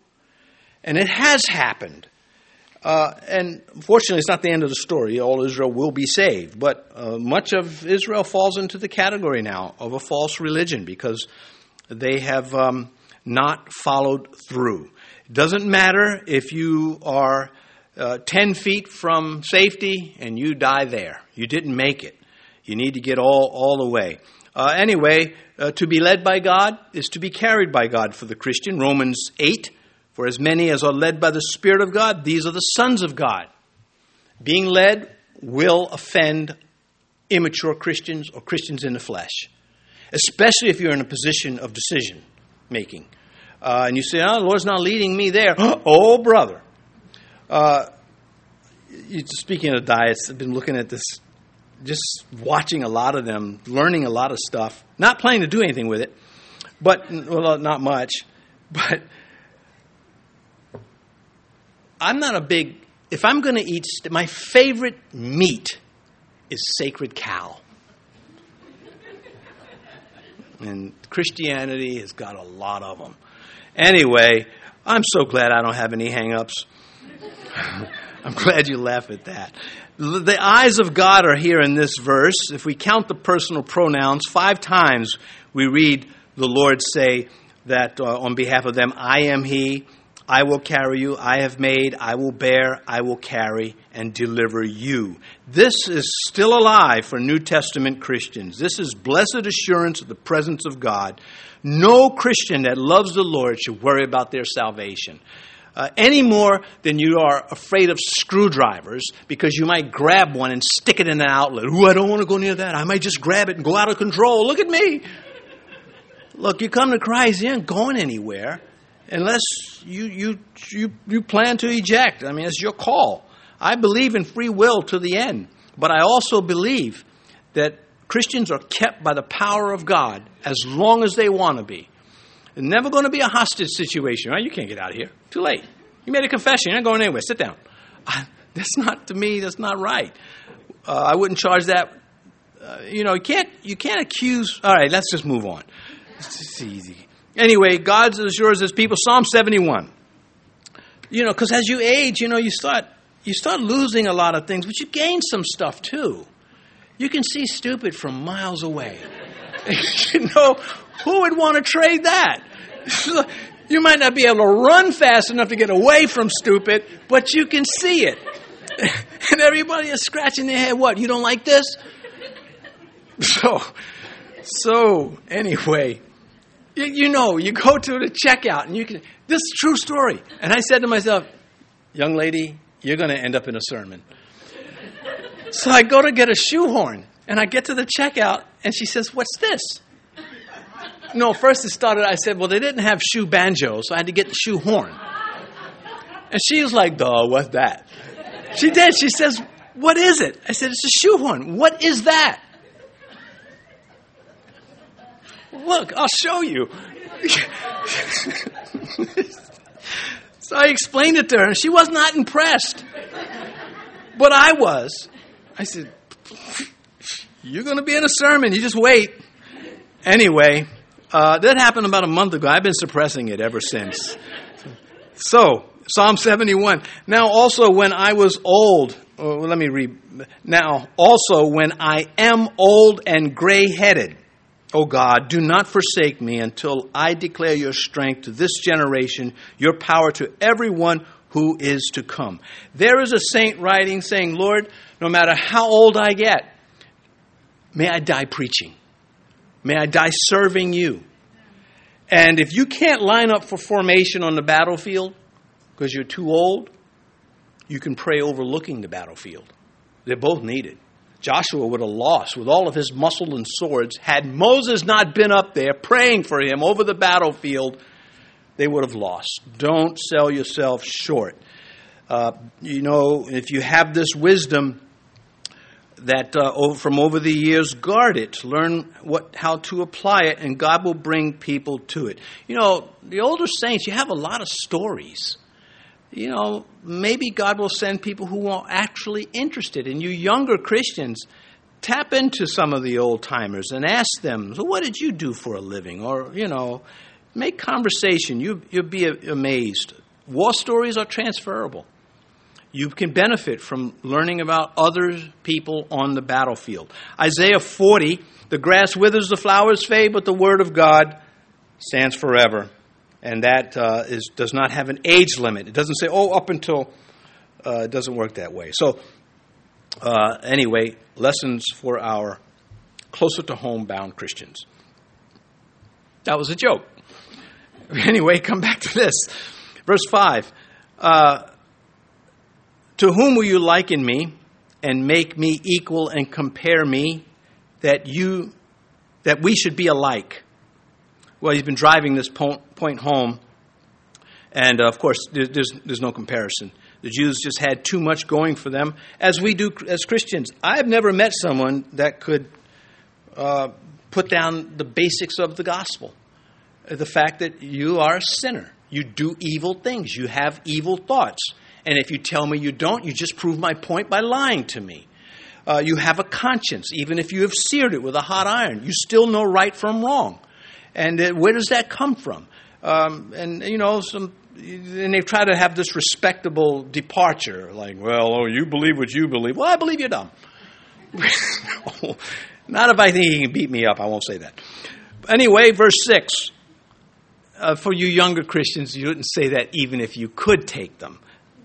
And it has happened. Uh, and fortunately, it's not the end of the story. All Israel will be saved. But uh, much of Israel falls into the category now of a false religion because they have um, not followed through. It doesn't matter if you are uh, 10 feet from safety and you die there. You didn't make it. You need to get all, all the way. Uh, anyway, uh, to be led by God is to be carried by God for the Christian. Romans 8 For as many as are led by the Spirit of God, these are the sons of God. Being led will offend immature Christians or Christians in the flesh, especially if you're in a position of decision making. Uh, and you say, oh, the Lord's not leading me there. oh, brother. Uh, speaking of diets, I've been looking at this, just watching a lot of them, learning a lot of stuff, not planning to do anything with it, but, well, not much. But I'm not a big, if I'm going to eat, my favorite meat is sacred cow. And Christianity has got a lot of them. Anyway, I'm so glad I don't have any hangups. I'm glad you laugh at that. The eyes of God are here in this verse. If we count the personal pronouns, five times we read the Lord say that uh, on behalf of them, I am He, I will carry you, I have made, I will bear, I will carry, and deliver you. This is still alive for New Testament Christians. This is blessed assurance of the presence of God. No Christian that loves the Lord should worry about their salvation. Uh, any more than you are afraid of screwdrivers because you might grab one and stick it in an outlet. Ooh, I don't want to go near that. I might just grab it and go out of control. Look at me. Look, you come to Christ, you ain't going anywhere unless you, you, you, you plan to eject. I mean, it's your call. I believe in free will to the end, but I also believe that Christians are kept by the power of God as long as they want to be. Never going to be a hostage situation, right? You can't get out of here. Too late. You made a confession. You're not going anywhere. Sit down. that's not, to me, that's not right. Uh, I wouldn't charge that. Uh, you know, you can't, you can't accuse. All right, let's just move on. It's easy. Anyway, God's assures his people. Psalm 71. You know, because as you age, you know, you start, you start losing a lot of things, but you gain some stuff too. You can see stupid from miles away. you know, who would want to trade that? you might not be able to run fast enough to get away from stupid, but you can see it. and everybody is scratching their head. What? You don't like this? So, so anyway, you, you know, you go to the checkout and you can. This is true story. And I said to myself, young lady, you're going to end up in a sermon. So I go to get a shoehorn, and I get to the checkout, and she says, What's this? No, first it started, I said, Well, they didn't have shoe banjo, so I had to get the shoe horn. And she was like, Duh, what's that? She did. She says, What is it? I said, It's a shoe horn. What is that? Look, I'll show you. so I explained it to her, and she was not impressed. But I was. I said, You're going to be in a sermon. You just wait. Anyway, uh, that happened about a month ago. I've been suppressing it ever since. So, Psalm 71. Now also when I was old, oh, let me read. Now also when I am old and gray headed, O God, do not forsake me until I declare your strength to this generation, your power to everyone who is to come. There is a saint writing saying, Lord, no matter how old I get, may I die preaching. May I die serving you. And if you can't line up for formation on the battlefield because you're too old, you can pray overlooking the battlefield. They're both needed. Joshua would have lost with all of his muscle and swords. Had Moses not been up there praying for him over the battlefield, they would have lost. Don't sell yourself short. Uh, you know, if you have this wisdom that uh, from over the years, guard it, learn what how to apply it, and God will bring people to it. You know, the older saints, you have a lot of stories you know, maybe God will send people who are actually interested. And you younger Christians, tap into some of the old timers and ask them, so what did you do for a living? Or, you know, make conversation. You, you'll be amazed. War stories are transferable. You can benefit from learning about other people on the battlefield. Isaiah 40, the grass withers, the flowers fade, but the word of God stands forever and that uh, is, does not have an age limit. It doesn't say, oh, up until, uh, it doesn't work that way. So, uh, anyway, lessons for our closer to home bound Christians. That was a joke. Anyway, come back to this. Verse 5 uh, To whom will you liken me and make me equal and compare me that you that we should be alike? Well, he's been driving this point home, and uh, of course, there's, there's no comparison. The Jews just had too much going for them, as we do as Christians. I've never met someone that could uh, put down the basics of the gospel. The fact that you are a sinner, you do evil things, you have evil thoughts. And if you tell me you don't, you just prove my point by lying to me. Uh, you have a conscience, even if you have seared it with a hot iron. You still know right from wrong. And uh, where does that come from? Um, and, you know, some, and they try to have this respectable departure, like, well, oh, you believe what you believe. Well, I believe you're dumb. no, not if I think he can beat me up, I won't say that. Anyway, verse 6. Uh, for you younger Christians, you wouldn't say that even if you could take them.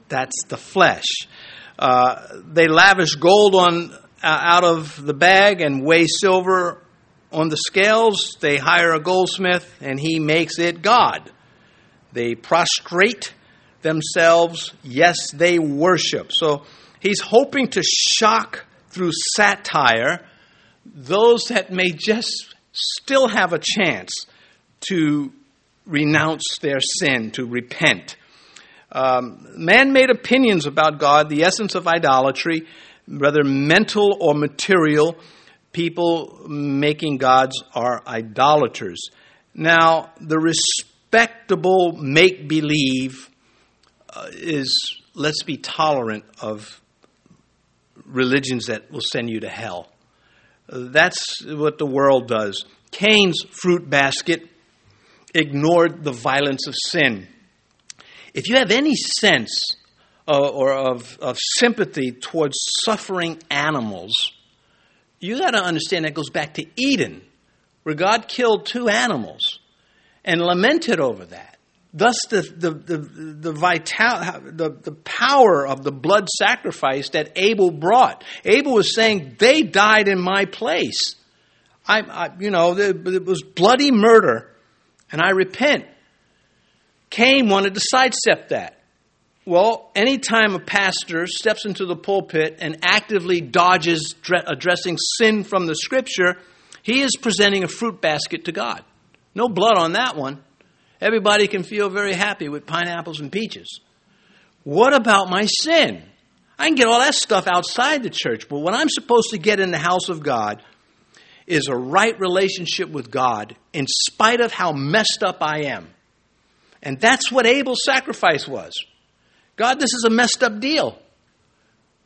That's the flesh. Uh, they lavish gold on uh, out of the bag and weigh silver on the scales, they hire a goldsmith and he makes it God. They prostrate themselves. Yes, they worship. So he's hoping to shock through satire those that may just still have a chance to renounce their sin, to repent. Um, Man made opinions about God, the essence of idolatry, whether mental or material, people making gods are idolaters. Now, the respectable make believe uh, is let's be tolerant of religions that will send you to hell. That's what the world does. Cain's fruit basket ignored the violence of sin. If you have any sense uh, or of, of sympathy towards suffering animals, you got to understand that goes back to Eden, where God killed two animals and lamented over that. Thus, the, the, the, the, vital, the, the power of the blood sacrifice that Abel brought. Abel was saying, They died in my place. I, I you know, it was bloody murder, and I repent. Cain wanted to sidestep that. Well, anytime a pastor steps into the pulpit and actively dodges addressing sin from the scripture, he is presenting a fruit basket to God. No blood on that one. Everybody can feel very happy with pineapples and peaches. What about my sin? I can get all that stuff outside the church, but what I'm supposed to get in the house of God is a right relationship with God in spite of how messed up I am. And that's what Abel's sacrifice was. God, this is a messed up deal.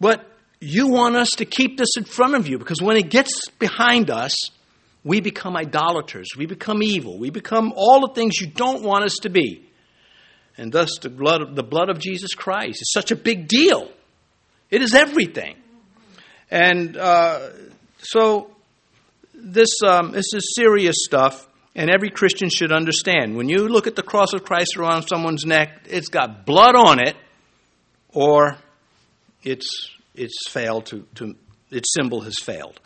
But you want us to keep this in front of you because when it gets behind us, we become idolaters. We become evil. We become all the things you don't want us to be. and thus the blood, of, the blood of Jesus Christ is such a big deal. It is everything. And uh, so this, um, this is serious stuff, and every Christian should understand. When you look at the cross of Christ around someone's neck, it's got blood on it, or it's, it's failed to, to its symbol has failed.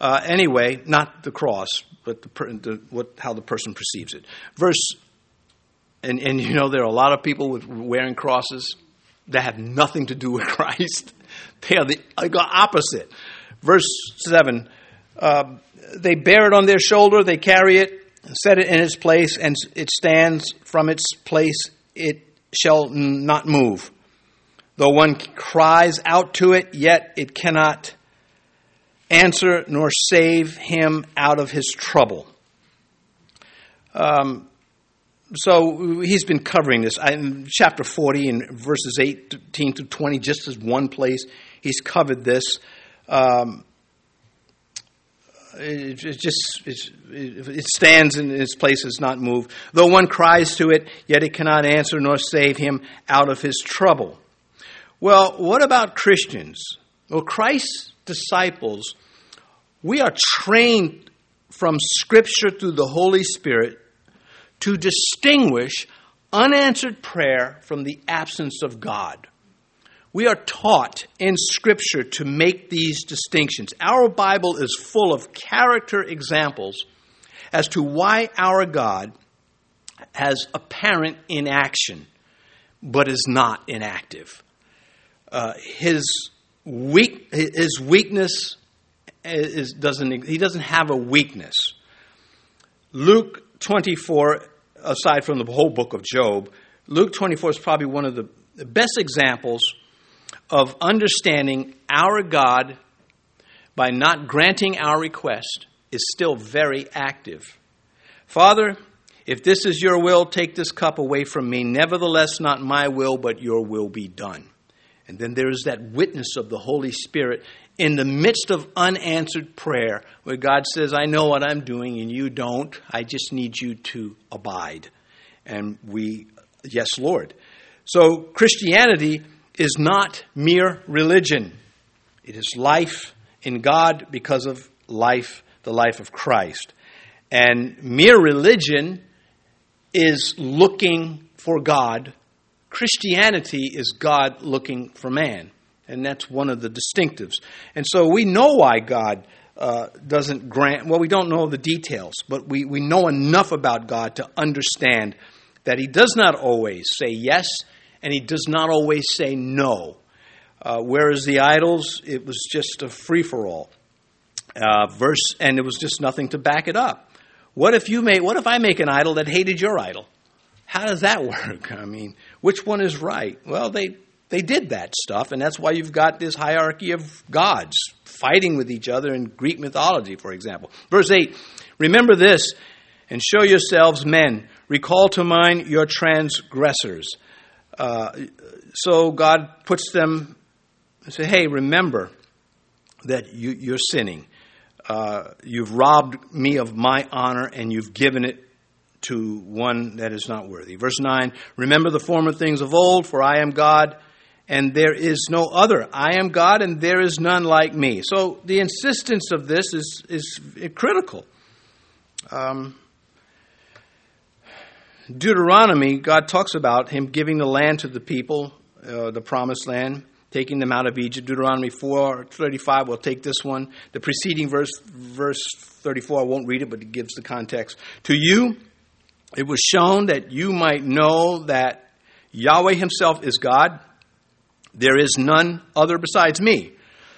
Uh, anyway, not the cross, but the, the, what, how the person perceives it. Verse, and, and you know, there are a lot of people with wearing crosses that have nothing to do with Christ. They are the opposite. Verse 7 uh, They bear it on their shoulder, they carry it, set it in its place, and it stands from its place, it shall not move. Though one cries out to it, yet it cannot answer nor save him out of his trouble. Um, so he's been covering this. In chapter 40 and verses 18 to 20, just as one place, he's covered this. Um, it, it, just it stands in its place, does not move. Though one cries to it, yet it cannot answer nor save him out of his trouble. Well, what about Christians? Well, Christ's disciples, we are trained from Scripture through the Holy Spirit to distinguish unanswered prayer from the absence of God. We are taught in Scripture to make these distinctions. Our Bible is full of character examples as to why our God has apparent inaction but is not inactive. Uh, his, weak, his weakness is, doesn't, he doesn't have a weakness. Luke 24 aside from the whole book of Job, Luke 24 is probably one of the best examples of understanding our God by not granting our request is still very active. Father, if this is your will, take this cup away from me. Nevertheless, not my will, but your will be done. And then there is that witness of the Holy Spirit in the midst of unanswered prayer where God says, I know what I'm doing and you don't. I just need you to abide. And we, yes, Lord. So Christianity is not mere religion, it is life in God because of life, the life of Christ. And mere religion is looking for God. Christianity is God looking for man. And that's one of the distinctives. And so we know why God uh, doesn't grant, well, we don't know the details, but we, we know enough about God to understand that He does not always say yes and He does not always say no. Uh, whereas the idols, it was just a free for all. Uh, verse, and it was just nothing to back it up. What if you make? What if I make an idol that hated your idol? How does that work? I mean, which one is right? Well, they they did that stuff, and that's why you've got this hierarchy of gods fighting with each other in Greek mythology, for example. Verse 8 Remember this and show yourselves men. Recall to mind your transgressors. Uh, so God puts them and say, hey, remember that you, are sinning. Uh, you've robbed me of my honor and you've given it to one that is not worthy. Verse 9 Remember the former things of old, for I am God and there is no other. I am God, and there is none like me. So the insistence of this is, is critical. Um, Deuteronomy, God talks about Him giving the land to the people, uh, the promised land, taking them out of Egypt. Deuteronomy 4 35, we'll take this one. The preceding verse, verse 34, I won't read it, but it gives the context. To you, it was shown that you might know that Yahweh Himself is God there is none other besides me.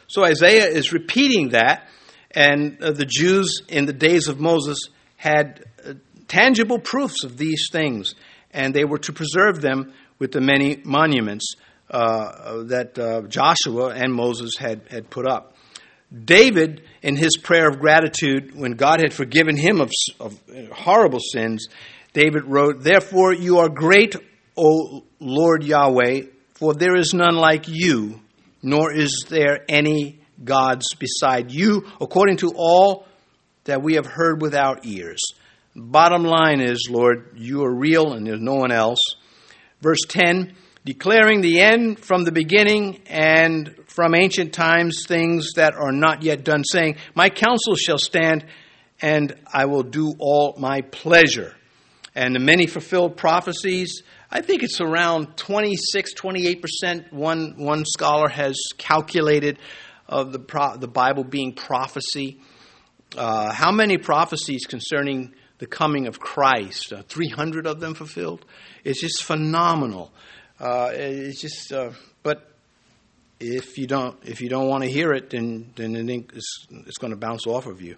So Isaiah is repeating that, and uh, the Jews in the days of Moses had uh, tangible proofs of these things, and they were to preserve them with the many monuments uh, that uh, Joshua and Moses had, had put up. David, in his prayer of gratitude, when God had forgiven him of, of horrible sins, David wrote, Therefore you are great, O Lord Yahweh, for there is none like you, nor is there any gods beside you, according to all that we have heard with our ears. Bottom line is, Lord, you are real and there's no one else. Verse 10 declaring the end from the beginning and from ancient times things that are not yet done, saying, My counsel shall stand, and I will do all my pleasure. And the many fulfilled prophecies, I think it's around 26, 28%. One, one scholar has calculated of the, pro, the Bible being prophecy. Uh, how many prophecies concerning the coming of Christ? Uh, 300 of them fulfilled? It's just phenomenal. Uh, it's just, uh, but if you don't, if you don't want to hear it, then then it's, it's going to bounce off of you.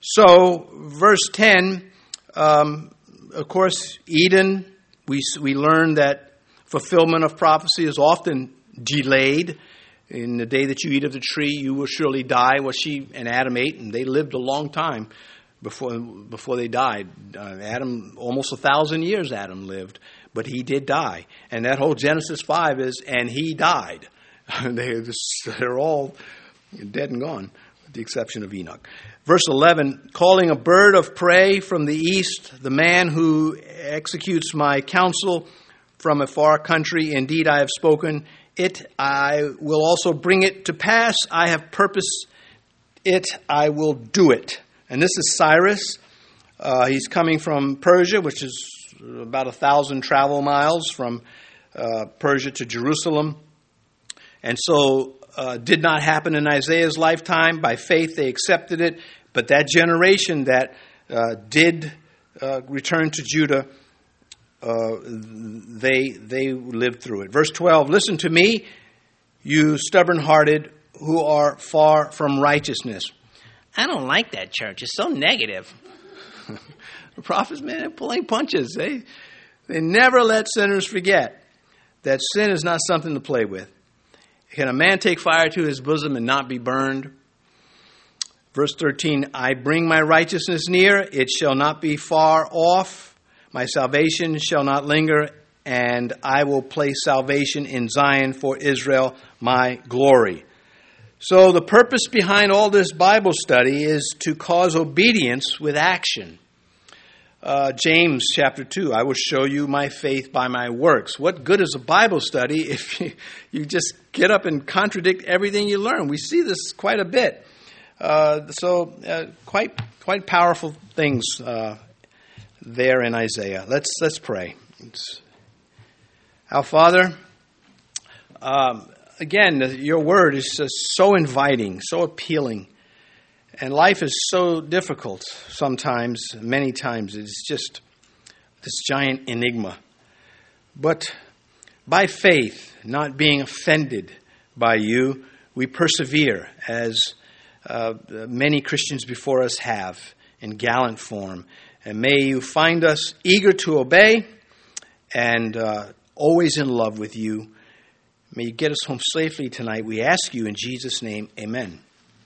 So, verse ten, um, of course, Eden. We we learn that fulfillment of prophecy is often delayed. In the day that you eat of the tree, you will surely die. What she and Adam ate, and they lived a long time before before they died. Uh, Adam, almost a thousand years, Adam lived but he did die. And that whole Genesis 5 is, and he died. they they're all dead and gone, with the exception of Enoch. Verse 11 calling a bird of prey from the east, the man who executes my counsel from a far country, indeed I have spoken it, I will also bring it to pass. I have purposed it, I will do it. And this is Cyrus. Uh, he's coming from Persia, which is about a thousand travel miles from uh, Persia to Jerusalem. And so, uh, did not happen in Isaiah's lifetime. By faith, they accepted it. But that generation that uh, did uh, return to Judah, uh, they they lived through it. Verse twelve: Listen to me, you stubborn-hearted who are far from righteousness. I don't like that church. It's so negative. The prophets, man, pulling punches. They, they never let sinners forget that sin is not something to play with. Can a man take fire to his bosom and not be burned? Verse 13 I bring my righteousness near, it shall not be far off. My salvation shall not linger, and I will place salvation in Zion for Israel, my glory. So, the purpose behind all this Bible study is to cause obedience with action. Uh, James chapter 2, I will show you my faith by my works. What good is a Bible study if you, you just get up and contradict everything you learn? We see this quite a bit. Uh, so, uh, quite, quite powerful things uh, there in Isaiah. Let's, let's pray. It's, our Father, um, again, your word is so inviting, so appealing. And life is so difficult sometimes, many times. It's just this giant enigma. But by faith, not being offended by you, we persevere as uh, many Christians before us have in gallant form. And may you find us eager to obey and uh, always in love with you. May you get us home safely tonight. We ask you in Jesus' name, amen.